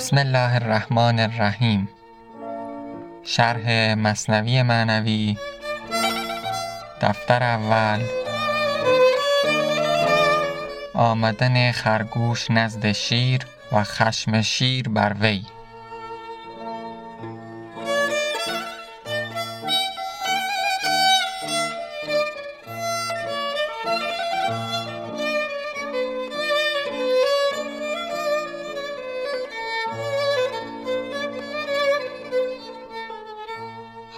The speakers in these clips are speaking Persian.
بسم الله الرحمن الرحیم. شرح مصنوی معنوی. دفتر اول. آمدن خرگوش نزد شیر و خشم شیر بر وی.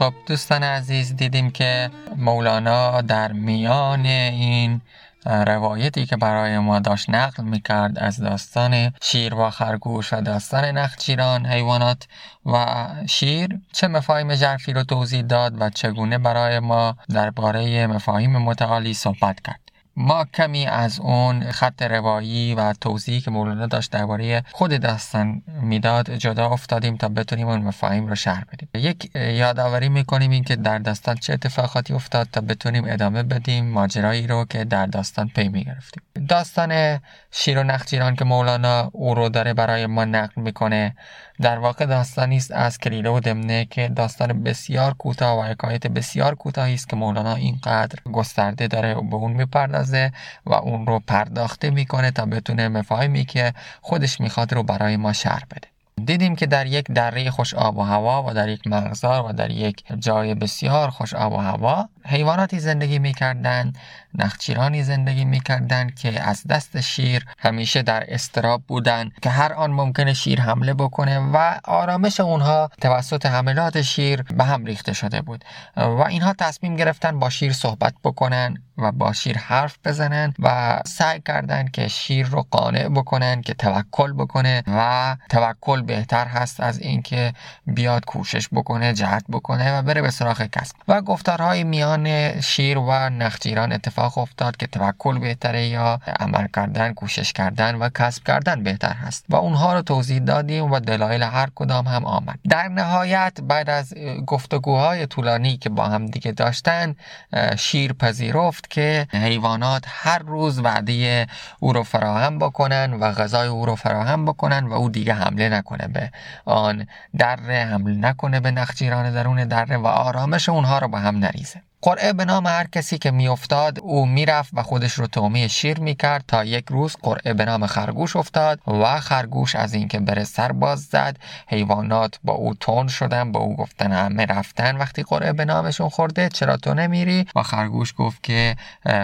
خب دوستان عزیز دیدیم که مولانا در میان این روایتی که برای ما داشت نقل می‌کرد از داستان شیر و خرگوش و داستان نخچیران حیوانات و شیر چه مفاهیم ژرفی رو توضیح داد و چگونه برای ما درباره مفاهیم متعالی صحبت کرد. ما کمی از اون خط روایی و توضیحی که مولانا داشت درباره خود داستان می‌داد جدا افتادیم تا بتونیم اون مفاهیم رو شرح بدیم. یک یادآوری می‌کنیم این که در داستان چه اتفاقاتی افتاد تا بتونیم ادامه بدیم ماجرایی رو که در داستان پی می‌گرفتیم. داستان شیر و نخجیران که مولانا او رو داره برای ما نقل می‌کنه در واقع داستانی است از کلیله و دمنه که داستان بسیار کوتاه و حکایت بسیار کوتاهی است که مولانا اینقدر گسترده داره به اون می‌پردازه و اون رو پرداخته می‌کنه تا بتونه مفاهیمی که خودش می‌خواد رو برای ما شرح بده. دیدیم که در یک دره خوش آب و هوا و در یک مغزار و در یک جای بسیار خوش آب و هوا حیواناتی زندگی می‌کردند نخچیرانی زندگی می‌کردند که از دست شیر همیشه در استراب بودند که هر آن ممکنه شیر حمله بکنه و آرامش اونها توسط حملات شیر به هم ریخته شده بود. و اینها تصمیم گرفتن با شیر صحبت بکنن و با شیر حرف بزنن و سعی کردند که شیر رو قانع بکنن که توکل بکنه و توکل بهتر هست از اینکه بیاد کوشش بکنه جهت بکنه و بره به سراغ کسب. و گفتارهای میان شیر و نخجیران اتفاق افتاد که توکل بهتره یا عمل کردن کوشش کردن و کسب کردن بهتر هست. و اونها رو توضیح دادیم و دلایل هر کدام هم آمد. در نهایت بعد از گفتگوهای طولانی که با هم دیگه داشتن شیر پذیرفت که حیوانات هر روز وعده او رو فراهم بکنن و غذای او رو فراهم بکنن و او دیگه حمله نکنه به آن دره حمله نکنه به نخجیران درون دره و آرامش اونها رو با هم نریزه. قرعه به نام هر کسی که میافتاد او می‌رفت و خودش رو تومی شیر می‌کرد تا یک روز قرعه به نام خرگوش افتاد و خرگوش از اینکه بره سر باز زد. حیوانات با او تون شدن با او گفتن همه رفتن وقتی قرعه به نامشون خورده چرا تو نمیری؟ و خرگوش گفت که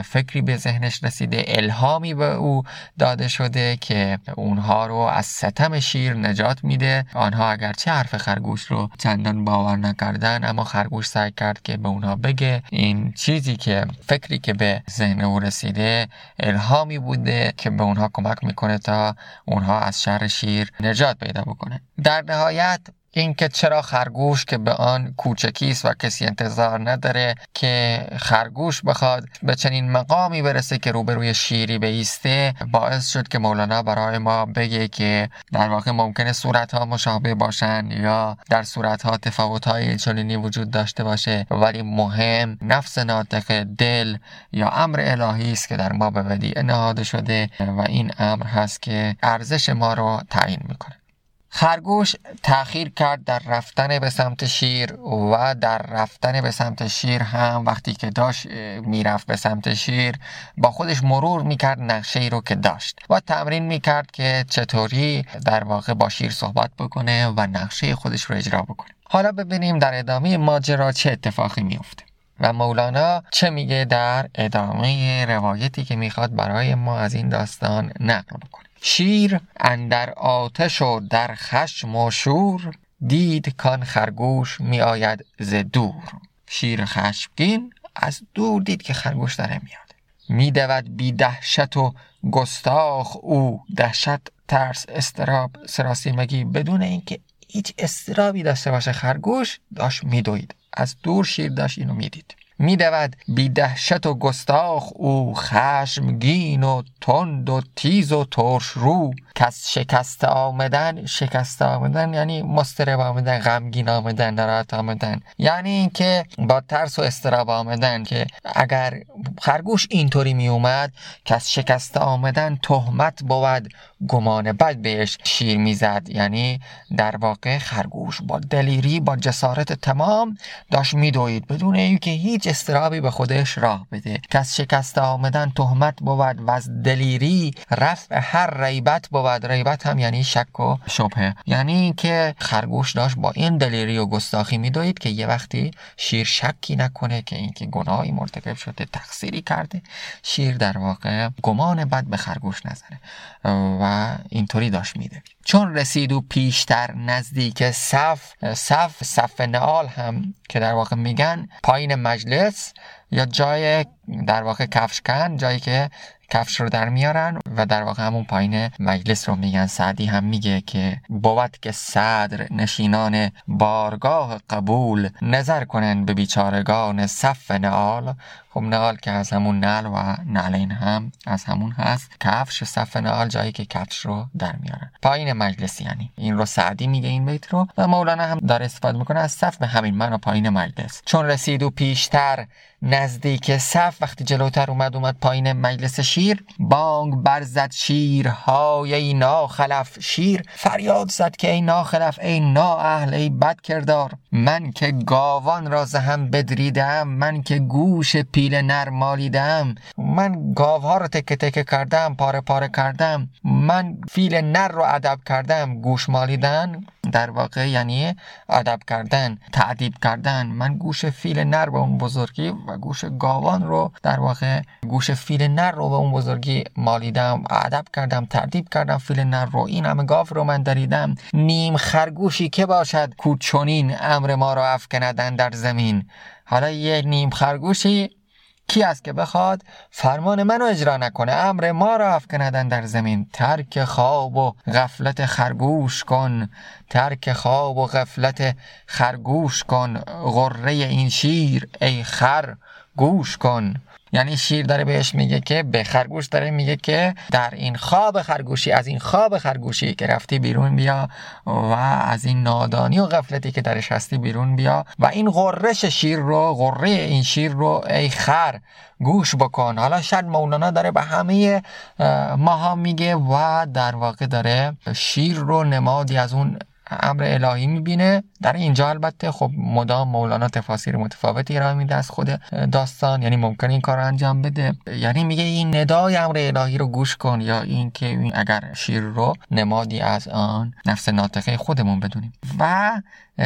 فکری به ذهنش رسیده الهامی به او داده شده که اونها رو از ستم شیر نجات میده. آنها اگرچه حرف خرگوش رو چندان باور نکردن اما خرگوش سعی کرد که به اونها بگه این چیزی که فکری که به ذهن او رسیده الهامی بوده که به اونها کمک می‌کنه تا اونها از شر شیر نجات پیدا بکنه. در نهایت اینکه چرا خرگوش که به آن کوچکی است و کسی انتظار نداره که خرگوش بخواد به چنین مقامی برسه که روبروی شیری بیسته باعث شد که مولانا برای ما بگه که در واقع ممکنه صورت ها مشابه باشن یا در صورت ها تفاوت های چنینی وجود داشته باشه. ولی مهم نفس ناطق دل یا امر الهی است که در ما به ودیعه نهاده شده و این امر هست که ارزش ما رو تعیین می‌کنه خرگوش تأخیر کرد در رفتن به سمت شیر و در رفتن به سمت شیر هم وقتی که داشت می‌رفت به سمت شیر با خودش مرور می‌کرد نقشه ای رو که داشت و تمرین می‌کرد که چطوری در واقع با شیر صحبت بکنه و نقشه خودش رو اجرا بکنه. حالا ببینیم در ادامه ماجرا چه اتفاقی میفته و مولانا چه میگه در ادامه روایتی که می‌خواد برای ما از این داستان نقل بکنه. شیر اندر آتش و در خشم و شور دید کان خرگوش می آید ز دور. شیر خشمگین از دور دید که خرگوش داره میاد میدود بی دهشت و گستاخ او. دهشت ترس استراب سراسیمگی. بدون اینکه هیچ استرابی داشته باشه خرگوش داشت میدوید. از دور شیر داشت اینو می‌دید. میدود بی دهشت و گستاخ او خشمگین و تند و تیز و ترش رو. کس شکست آمدن شکست آمدن یعنی مسترب آمدن غمگین آمدن ناراحت آمدن. یعنی اینکه با ترس و استراب آمدن که اگر خرگوش اینطوری می اومد کس شکست آمدن تهمت بود گمان بد بهش شیر می‌زد. یعنی در واقع خرگوش با دلیری با جسارت تمام داشت میدوید. بدون اینکه هیچ استرابی به خودش راه بده. کس شکست آمدن تهمت بود و از دلیری رفع هر ریبت بود. ریبت هم یعنی شک و شبهه. یعنی اینکه خرگوش داشت با این دلیری و گستاخی میدوید که یه وقتی شیر شکی نکنه که اینکه گناهی مرتکب شده تقصیری کرده شیر در واقع گمان بد به خرگوش نزنه. و اینطوری داشت میده چون رسید و پیشتر نزدیک صف صف صف نعال هم که در واقع میگن پایین مجلس یا جای در واقع کفشکن جایی که کفش رو در میارن و در واقع همون پایین مجلس رو میگن. سعدی هم میگه که بود که صدر نشینان بارگاه قبول نظر کنن به بیچارگان صف نعال. خب نعال که از همون نل و نعلین هم از همون هست. کفش صف نعال جایی که کفش رو در میارن. پایین مجلس یعنی. این رو سعدی میگه این بیت رو و مولانا هم داره استفاده می‌کنه از صف به همین معنا پایین مجلس. چون رسید و پیشتر نزدیک صف وقتی جلوتر اومد اومد پایین مجلس شیر بانگ برزد شیرهای ای ناخلف شیر. فریاد زد که ای ناخلف ای اهل ای بد کردار من که گاوان را هم بدریدم من که گوش پیل نر مالیدم. من گاوها رو تکه تکه کردم پاره پاره کردم. من فیل نر رو ادب کردم. گوش مالیدن؟ در واقع یعنی ادب کردن تعدیب کردن. من گوش فیل نر به اون بزرگی و گوش گاوان رو در واقع گوش فیل نر رو به اون بزرگی مالیدم ادب کردم تعدیب کردم فیل نر رو. این همه گاو رو من دریدم. نیم خرگوشی که باشد کوچونین امر ما رو افکندن در زمین. حالا یه نیم خرگوشی کی است که بخواد فرمان منو اجرا نکنه؟ امر ما را افکندن در زمین. ترک خواب و غفلت خرگوش کن. ترک خواب و غفلت خرگوش کن. غره این شیر ای خر گوش کن. یعنی شیر داره بهش میگه که به خرگوش داره میگه که در این خواب خرگوشی از این خواب خرگوشی که رفتی بیرون بیا و از این نادانی و غفلتی که درش هستی بیرون بیا و این غرش شیر رو غره این شیر رو ای خر گوش بکن. حالا شاید مولانا داره به همه ماها میگه و در واقع داره شیر رو نمادی از اون امر الهی می‌بینه. در اینجا البته خب مدام مولانا تفاسیر متفاوتی ارائه میده از خود داستان یعنی ممکن این کار انجام بده. یعنی میگه این ندای امر الهی رو گوش کن یا اینکه اگر شیر رو نمادی از آن نفس ناطقه خودمون بدونیم. و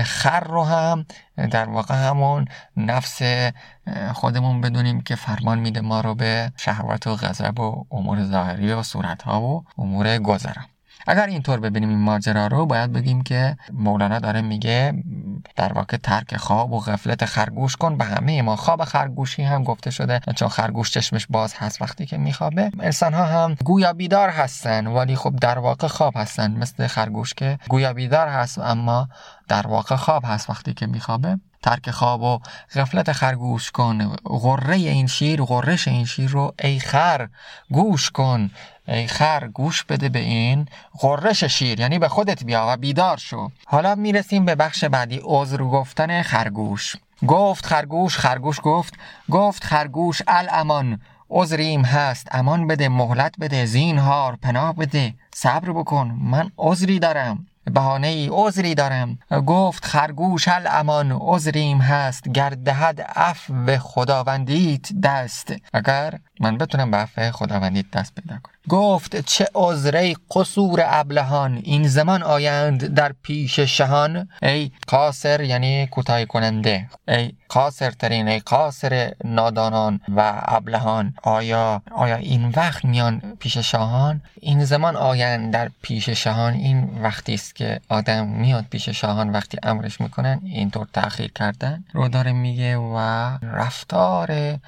خر رو هم در واقع همون نفس خودمون بدونیم که فرمان میده ما رو به شهوت و غضب و امور ظاهری و صورت ها و امور گذرا اگر اینطور ببینیم این ماجرا رو باید بگیم که مولانا داره میگه در واقع ترک خواب و غفلت خرگوش کن به همه ما. خواب خرگوشی هم گفته شده چون خرگوش چشمش باز هست وقتی که میخوابه. انسان ها هم گویا بیدار هستن ولی خب در واقع خواب هستن مثل خرگوش که گویا بیدار هست اما در واقع خواب هست وقتی که میخوابه. ترک خواب و غفلت خرگوش کن غره این شیر غرش این شیر رو ای خر گوش کن. ای خر گوش بده به این غرش شیر یعنی به خودت بیا و بیدار شو. حالا می‌رسیم به بخش بعدی عذر گفتن خرگوش. گفت خرگوش خرگوش گفت گفت خرگوش الامان عذریم هست امان بده مهلت بده زینهار پناه بده صبر بکن من عذری دارم بهانه ای عذری دارم. گفت خرگوش الامان عذریم هست گر دهد عفو خداوندیت دست. اگر من بتونم به عفو خداوندیت دست پیدا کنم. گفت چه عذری قصور ابلهان. این زمان آیند در پیش شهان. ای قاصر یعنی کوتاه کننده. ای قاصر ترین ای قاصر نادانان و ابلهان. آیا آیا این وقت میان پیش شاهان؟ این زمان آیند در پیش شاهان. این وقتی است که آدم میاد پیش شاهان وقتی امرش می‌کنن اینطور تاخیر کردن. رو داره میگه و رفتار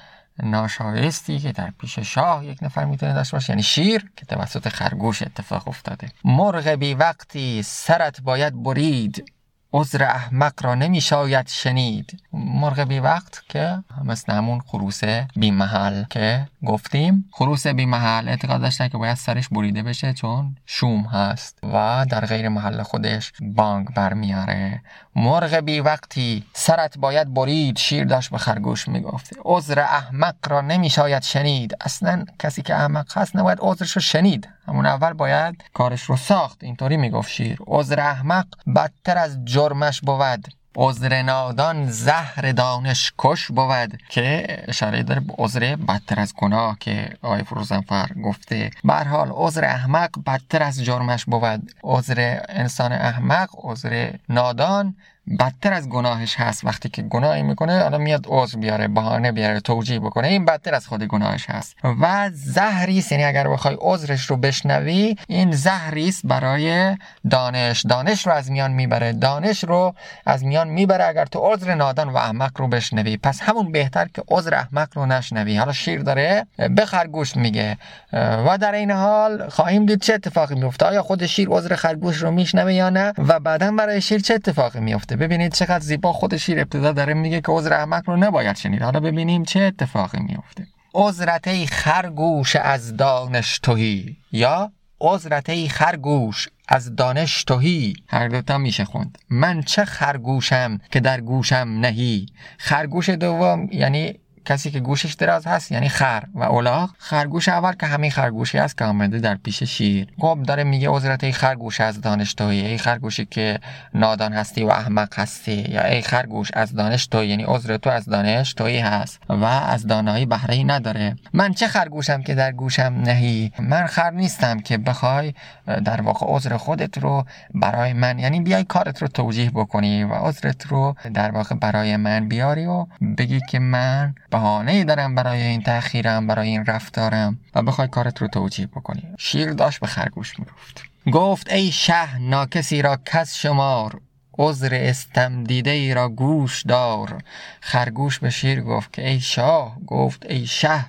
ناشایستی که در پیش شاه یک نفر می‌تونه داشته باشه یعنی شیر که توسط خرگوش اتفاق افتاده. مرغ بی وقتی سرت باید برید عذر احمق را نمی شاید شنید. مرغ بی وقت که مثل همون خروس بی محل که گفتیم. خروس بی محل اعتقاد داشتن که باید سرش بریده بشه چون شوم هست و در غیر محل خودش بانگ برمیاره مرغ بی وقتی سرت باید برید شیر داشت به خرگوش می‌گفته عذر احمق را نمی شاید شنید. اصلا کسی که احمق هست نباید عذرش رو شنید. همون اول باید کارش رو ساخت. اینطوری می‌گفت شیر. عذر احمق بدتر از جرمش بود. عذر نادان زهر دانش کش بود. که اشاره داره به عذر بدتر از گناه که آقای فروزنفر گفته. به حال عذر احمق بدتر از جرمش بود. عذر انسان احمق عذر نادان بدتر از گناهش هست. وقتی که گناهی می‌کنه حالا میاد عذر بیاره بهانه بیاره توجیه بکنه. این بدتر از خود گناهش هست. و زهریست یعنی اگر بخوای عذرش رو بشنوی این زهریست برای دانش. دانش رو از میان می‌بره. دانش رو از میان می‌بره اگر تو عذر نادان و احمق رو بشنوی. پس همون بهتر که عذر احمق رو نشنوی. حالا شیر داره به خرگوش میگه. و در این حال خواهیم دید چه اتفاقی میفته آیا خود شیر عذر خرگوش رو میشنوه یا نه؟ و بعدا برای شیر چه اتفاقی میفته ببینید چقدر زیبا خود شیر ابتدا داره میگه که عذر احمق رو نباید شنید. حالا ببینیم چه اتفاقی میفته عذرت خرگوش از دانش توهی یا عذرت خرگوش از دانش توهی هر دوتا میشه خوند. من چه خرگوشم که در گوشم نهی؟ خرگوش دوم یعنی کسی که گوشش دراز هست یعنی خر و اولاغ. خرگوش اول که همین خرگوشی است که آمده در پیش شیر. خب داره میگه عذرت ای خرگوش از دانش توی ای خرگوشی که نادان هستی و احمق هستی یا ای خرگوش از دانش توی یعنی عذر تو از دانش توی هست و از دانایی بهره نداره. من چه خرگوشم که در گوشم نهی؟ من خر نیستم که بخوای در واقع عذر خودت رو برای من یعنی بیای کارت رو توجیه بکنی و عذرت رو در واقع برای من بیاری و بگی که من بهانه دارم برای این تأخیرم برای این رفتارم و بخوای کارت رو توجیه بکنی. شیر داشت به خرگوش می‌گفت گفت ای شه ناکسی را کس شمار عذر استم دیده ای را گوش دار. خرگوش به شیر گفت که ای شاه. گفت ای شه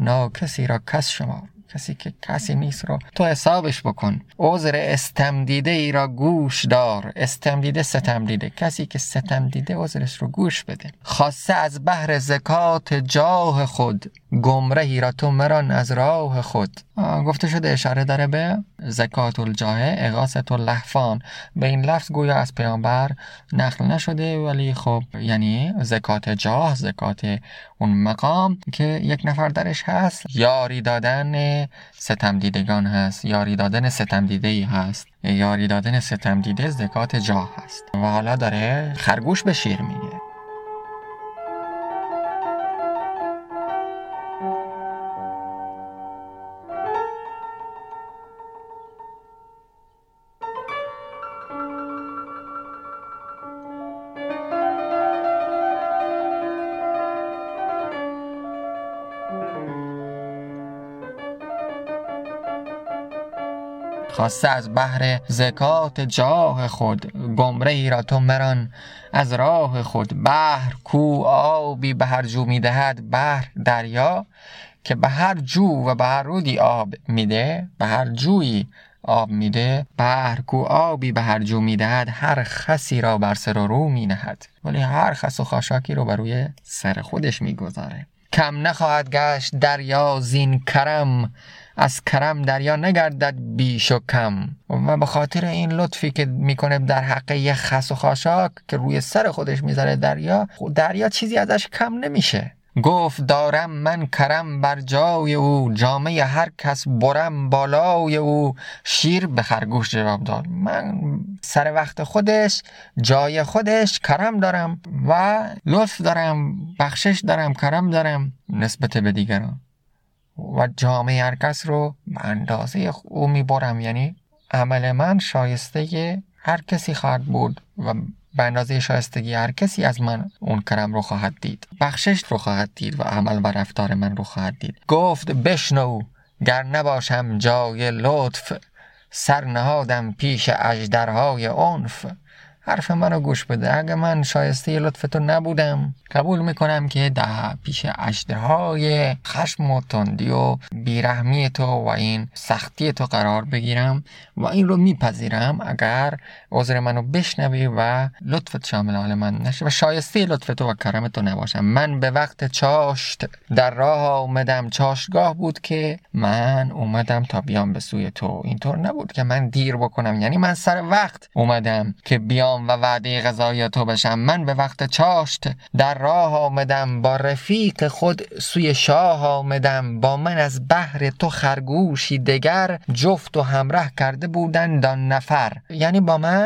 ناکسی را کس شمار. کسی که کسی نیست رو تو حسابش بکن. عذر استم دیده ای را گوش دار. استم دیده کسی که ستم دیده عذرش رو گوش بده. خاصه از بحر زکات جاه خود. گمرهی را تو مران از راه خود. گفته شده اشاره داره به زکات الجاه اغاثت اللحفان به این لفظ گویا از پیامبر نقل نشده ولی خب یعنی زکات جاه زکات اون مقام که یک نفر درش هست یاری دادن ستم دیدگان هست یاری دادن ستم دیده ای هست یاری دادن ستم دیده زکات جاه هست. و حالا داره خرگوش به شیر میگه. خواسته از بحر زکات جاه خود. گمره ای را تو مران از راه خود. بحر کو آبی به هر جو می‌دهد بحر دریا که به هر جو و به هر رودی آب میده. به هر جویی آب میده. بحر کو آبی به هر جو می‌دهد هر خسی را بر سر و رو مینهد ولی هر خس و خاشاکی رو بر روی سر خودش می‌گذاره کم نخواهد گشت دریا زین کرم. از کرم دریا نگردد بیش و کم. و به خاطر این لطفی که می‌کنه در حق یه خس و خاشاک که روی سر خودش می‌ذاره دریا دریا چیزی ازش کم نمیشه. گفت دارم من کرم بر جای او جامعه هر کس برم بالای او. شیر به خرگوش جواب داد من سر وقت خودش جای خودش کرم دارم و لطف دارم بخشش دارم کرم دارم. نسبت به دیگران. و جامعه هر کس رو به اندازه او می‌برم. یعنی عمل من شایسته هر کسی خواهد بود و به اندازه شایستگی هر کسی از من اون کرم رو خواهد دید بخشش رو خواهد دید و عمل و رفتار من رو خواهد دید. گفت بشنو گر نباشم جای لطف سر نهادم پیش اجدرهای عنف. حرف منو گوش بده. اگه من شایسته لطف تو نبودم. قبول می‌کنم که در پیش های خشم و تندی و بیرحمی تو و این سختی تو قرار بگیرم و این رو میپذیرم اگر عذر منو بشنوی و لطفت شامل حال من نشه. و شایسته لطف تو و کرم تو نباشم. من به وقت چاشت در راه آمدم. چاشتگاه بود که من اومدم تا بیام به سوی تو. اینطور نبود که من دیر بکنم. یعنی من سر وقت اومدم که بیام و وعده غذای تو بشم. من به وقت چاشت در راه آمدم. با رفیق خود سوی شاه آمدم. با من از بحر تو خرگوشی دگر جفت و همراه کرده بودند دان نفر. یعنی با من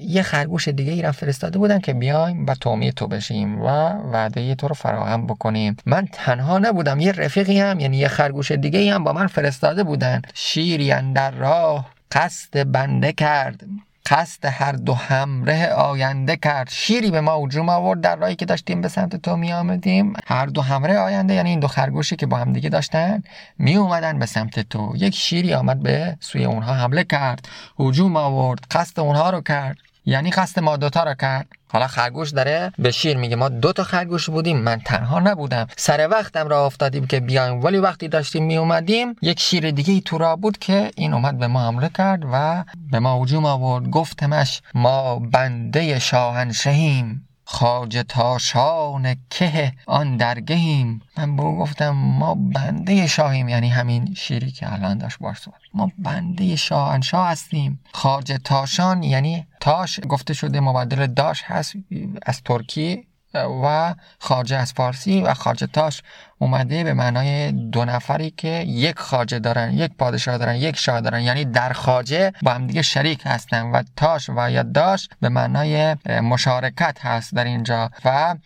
یه خرگوش دیگه ای را فرستاده بودن که بیایم و تومی تو بشیم و وعده تو رو فراهم بکنیم. من تنها نبودم یه رفیقی هم یعنی یه خرگوش دیگه هم با من فرستاده بودن. شیری در راه قصد بنده کرد. قصد هر دو همره آینده کرد. شیری به ما هجوم آورد در راهی که داشتیم به سمت تو می آمدیم. هر دو همره آینده یعنی این دو خرگوشی که با هم دیگه داشتن می اومدن به سمت تو. یک شیری آمد به سوی اونها حمله کرد. هجوم آورد قصد اونها رو کرد. یعنی قصد ما دوتا رو کرد؟ حالا خرگوش داره به شیر میگه ما دو تا خرگوش بودیم من تنها نبودم. سر وقتم را افتادیم که بیایم ولی وقتی داشتیم می اومدیم یک شیر دیگه ای تو را بود که این اومد به ما حمله کرد و به ما هجوم آورد. گفتمش ما بنده شاهنشهیم. خاج تاشان که آن درگهیم. من به گفتم ما بنده شاهیم. یعنی همین شیری که الان داشت باش ما بنده شاهنشاه هستیم. خاج تاشان یعنی تاش گفته شده مبادل داش هست از ترکی و خاجه از فارسی و خاجه تاش اومده به معنای دو نفری که یک خاجه دارن یک پادشاه دارن یک شاه دارن. یعنی در خاجه با هم دیگه شریک هستن و تاش و یا داش به معنای مشارکت هست در اینجا. و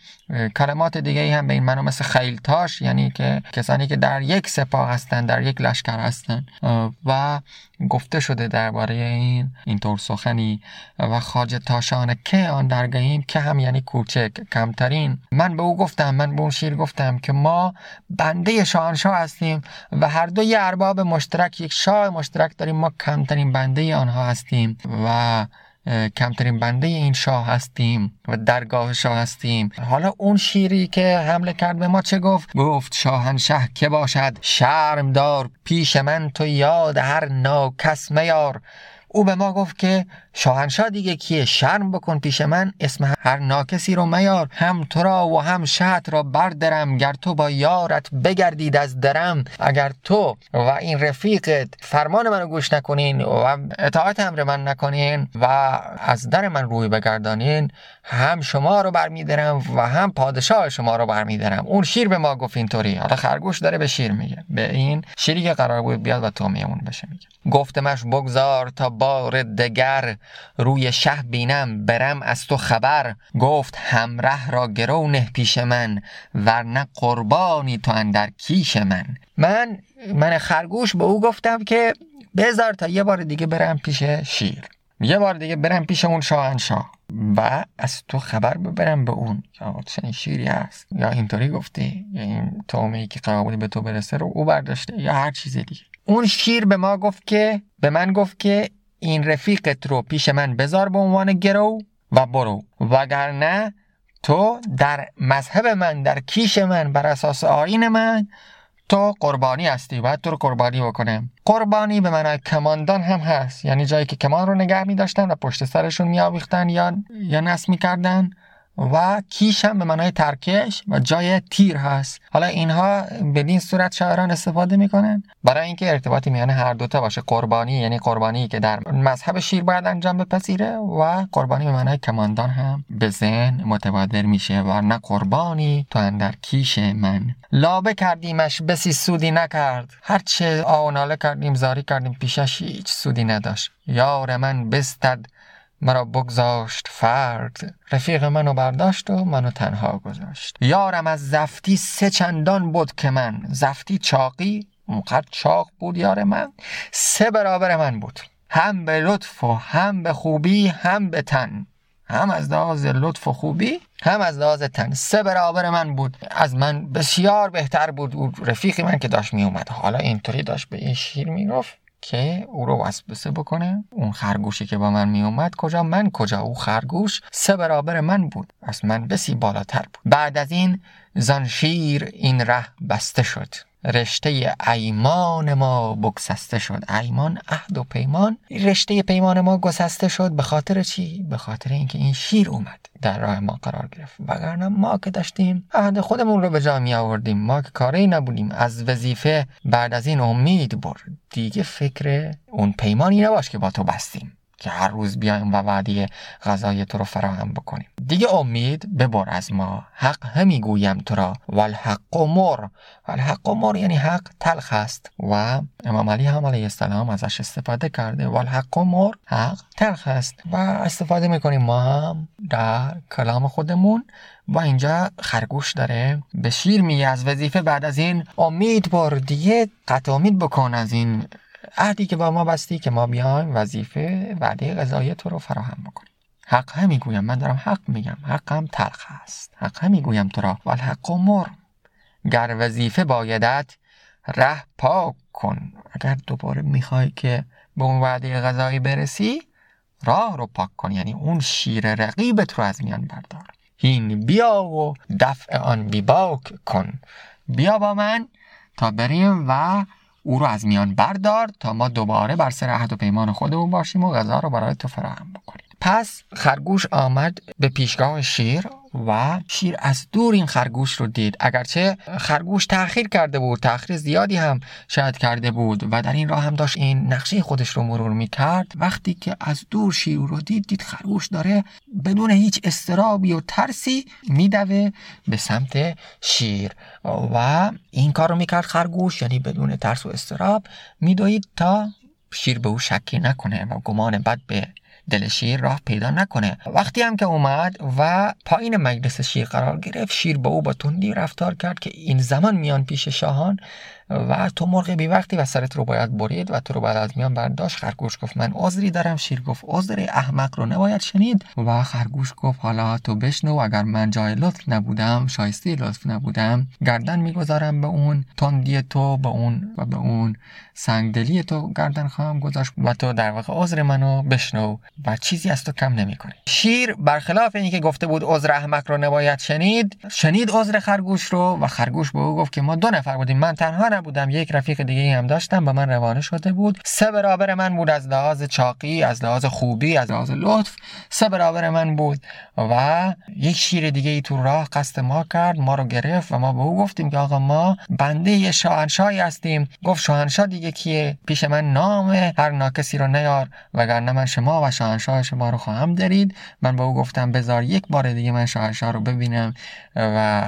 کلمات دیگه هم به این معنی مثل خیل تاش یعنی که کسانی که در یک سپاه هستن در یک لشکر هستن. و گفته شده درباره این اینطور سخنی. و خاجه تاشان که آن درگهیم که هم یعنی کوچک کمترین. من به او گفتم من به اون شیر گفتم که ما بنده شاهنشاه هستیم و هر دو یه ارباب مشترک یک شاه مشترک داریم. ما کمترین بنده آنها هستیم و کمترین بنده این شاه هستیم و درگاه شاه هستیم. حالا اون شیری که حمله کرد به ما چه گفت؟ گفت شاهنشه که باشد شرم دار پیش من تو یاد هر ناکس میار. او به ما گفت که شاهنشاه دیگه کیه؟ شرم بکن پیش من اسم هر ناکسی رو میار. هم تو را و هم شهد را بردرم گر تو با یارت بگردید از درم. اگر تو و این رفیقت فرمان منو گوش نکنین و اطاعت امر من نکنین و از در من روی بگردانین هم شما رو برمیدارم و هم پادشاه شما رو برمیدارم. اون شیر به ما گفت اینطوری. حالا خرگوش داره به شیر میگه. به این شیری که قرار بود بیاد و تو میمون بشه میگه. گفتمش بگذار تا بار دگر روی شه بینم برم از تو خبر. گفت همره را گرو نه پیش من ورنه قربانی تو اندر کیش من. من من خرگوش به او گفتم که بذار تا یه بار دیگه برم پیش شیر. یه بار دیگه برم پیش اون شاهنشاه. و از تو خبر ببرم به اون. یا چنین شیری هست. یا اینطوری گفته یا این تومه که قرار به تو برسه رو او برداشته. یا هر چیز دیگه. اون شیر به ما گفت که به من گفت که این رفیقت رو پیش من بذار به عنوان گرو و برو. وگرنه تو در مذهب من در کیش من بر اساس آین من تو قربانی هستی. باید تو رو قربانی بکنم. قربانی به معنای کماندان هم هست. یعنی جایی که کمان رو نگه می داشتن و پشت سرشون می یا یا نصب می کردن و کیش هم به معنای ترکش و جای تیر هست. حالا اینها بدین صورت شاعران استفاده می‌کنن. برای اینکه ارتباطی میان هر دوتا باشه. قربانی یعنی قربانی که در مذهب شیر باید انجام بپذیره و قربانی به معنای کماندان هم به ذهن متبادر میشه. و نه قربانی تو اندر کیش من. لابه کردیمش بسی سودی نکرد. هرچه آوناله کردیم زاری کردیم پیشش هیچ سودی نداشت. یار من بستد مرا بگذاشت فرد. رفیق منو برداشت و منو تنها گذاشت. یارم از زفتی سه چندان بود که من. زفتی چاقی اونقدر چاق بود یار من. سه برابر من بود. هم به لطف و هم به خوبی هم به تن. هم از لحاظ لطف و خوبی هم از لحاظ تن. سه برابر من بود. از من بسیار بهتر بود. او رفیقی من که داشت می اومد حالا اینطوری داشت به این شیر می‌گفت. که او رو وسوسه بکنه. اون خرگوشی که با من می اومد کجا من کجا او خرگوش؟ سه برابر من بود. از من بسی بالاتر بود. بعد از این زان شیر این ره بسته شد. رشته ایمان ما بگسسته شد. ایمان عهد و پیمان. رشته پیمان ما گسسته شد. به خاطر چی؟ به خاطر اینکه این شیر اومد. در راه ما قرار گرفت. وگرنه ما که داشتیم عهد خودمون رو به جا می آوردیم. ما که کاری نبودیم. از وظیفه بعد از این امید بر دیگه فکر اون پیمانی نباش که با تو بستیم. که هر روز بیایم و وعده غذای تو رو فراهم بکنیم. دیگه امید ببر از ما. حق همی گویم تو را. والحق مر. والحق مر یعنی حق تلخ است. و امام علی هم علیه السلام ازش استفاده کرده. والحق مر حق تلخ است. و استفاده می‌کنیم ما هم در کلام خودمون. و اینجا خرگوش داره. به شیر میگه از وظیفه بعد از این امید بر. دیگه قطع امید بکن از این عهدی که با ما بستی که ما بیایم وظیفه وعده غذای تو رو فراهم بکنیم. حق هم می‌گویم من دارم حق میگم. حق هم تلخ است. حق هم می‌گویم تو را. والحق مر گر وظیفه بایدت ره پاک کن. اگر دوباره می‌خوای که به اون وعده غذایی برسی راه رو پاک کن. یعنی اون شیر رقیبت رو از میان بردار. هین بیا و دفع آن بیباک کن. بیا با من تا بریم و او رو از میان بردار تا ما دوباره بر سر عهد و پیمان خودمون باشیم و غذا رو برای تو فراهم بکنیم. پس خرگوش آمد به پیشگاه شیر و شیر از دور این خرگوش رو دید. اگرچه خرگوش تأخیر کرده بود تأخیر زیادی هم شاید کرده بود و در این راه هم داشت این نقشه خودش رو مرور می کرد وقتی که از دور شیر رو دید دید خرگوش داره بدون هیچ استرابی و ترسی میدوه به سمت شیر و این کار رو می‌کرد خرگوش یعنی بدون ترس و استراب میدوید تا شیر به او شکی نکنه و گمان بد به دل شیر راه پیدا نکنه. وقتی هم که اومد و پایین مجلس شیر قرار گرفت شیر به او با تندی رفتار کرد که این زمان میان پیش شاهان و تو مرغ بی وقتی و سرت رو باید برید و تو رو بعد از میان برداشت. خرگوش گفت من عذری دارم شیر گفت عذر احمق رو نباید شنید. و خرگوش گفت حالا تو بشنو اگر من جای لطف نبودم شایسته لطف نبودم گردن می‌گذارم به اون تندی تو به اون و به اون سنگدلی تو گردن خواهم گذاشت و تو در واقع عذر منو بشنو و چیزی از تو کم نمی‌کنه شیر برخلاف اینکه گفته بود عذر احمق رو نباید شنید شنید عذر خرگوش رو و خرگوش به او گفت که ما دو نفر بودیم من تنها بودم یک رفیق دیگه هم داشتم با من روانه شده بود. سه برابر من بود از لحاظ چاقی از لحاظ خوبی از لحاظ لطف. سه برابر من بود و یک شیر دیگه ای تو راه قصد ما کرد ما رو گرفت و ما به او گفتیم که آقا ما بنده شاهنشاهی هستیم. گفت شاهنشاه دیگه کیه؟ پیش من نام هر ناکسی رو نیار وگرنه من شما و شاهنشاه شما رو خواهم دارید. من به او گفتم بذار یک بار دیگه من شاهنشاه رو ببینم و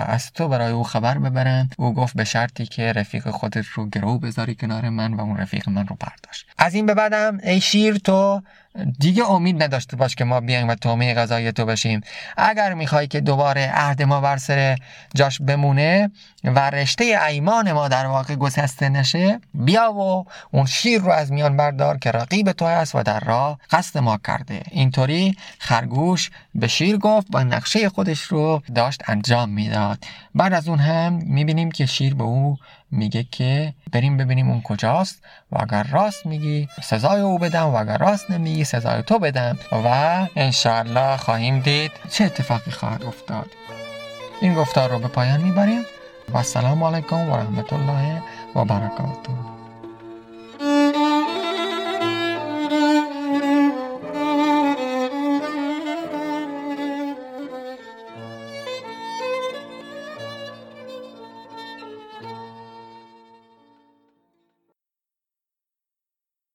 از تو برای او خبر ببرم. او گفت به شرطی که رفیق خودت رو گرو بذاری کنار من و اون رفیق من رو برداشت از این به بعدم ای شیر تو دیگه امید نداشته باش که ما بیایم و تومه غذای تو بشیم. اگر می‌خوای که دوباره عهد ما بر سر جاش بمونه و رشته ایمان ما در واقع گسسته نشه بیا و اون شیر رو از میان بردار که رقیب تو است و در راه قصد ما کرده. اینطوری خرگوش به شیر گفت و نقشه خودش رو داشت انجام می‌داد. بعد از اون هم می‌بینیم که شیر به او میگه که بریم ببینیم اون کجاست و اگر راست میگی سزای او بدم و اگر راست نمیگی سزای تو بدم و انشاءالله خواهیم دید. چه اتفاقی خواهد افتاد؟ این گفتار رو به پایان می‌بریم. و السلام علیکم و رحمت الله و برکاته.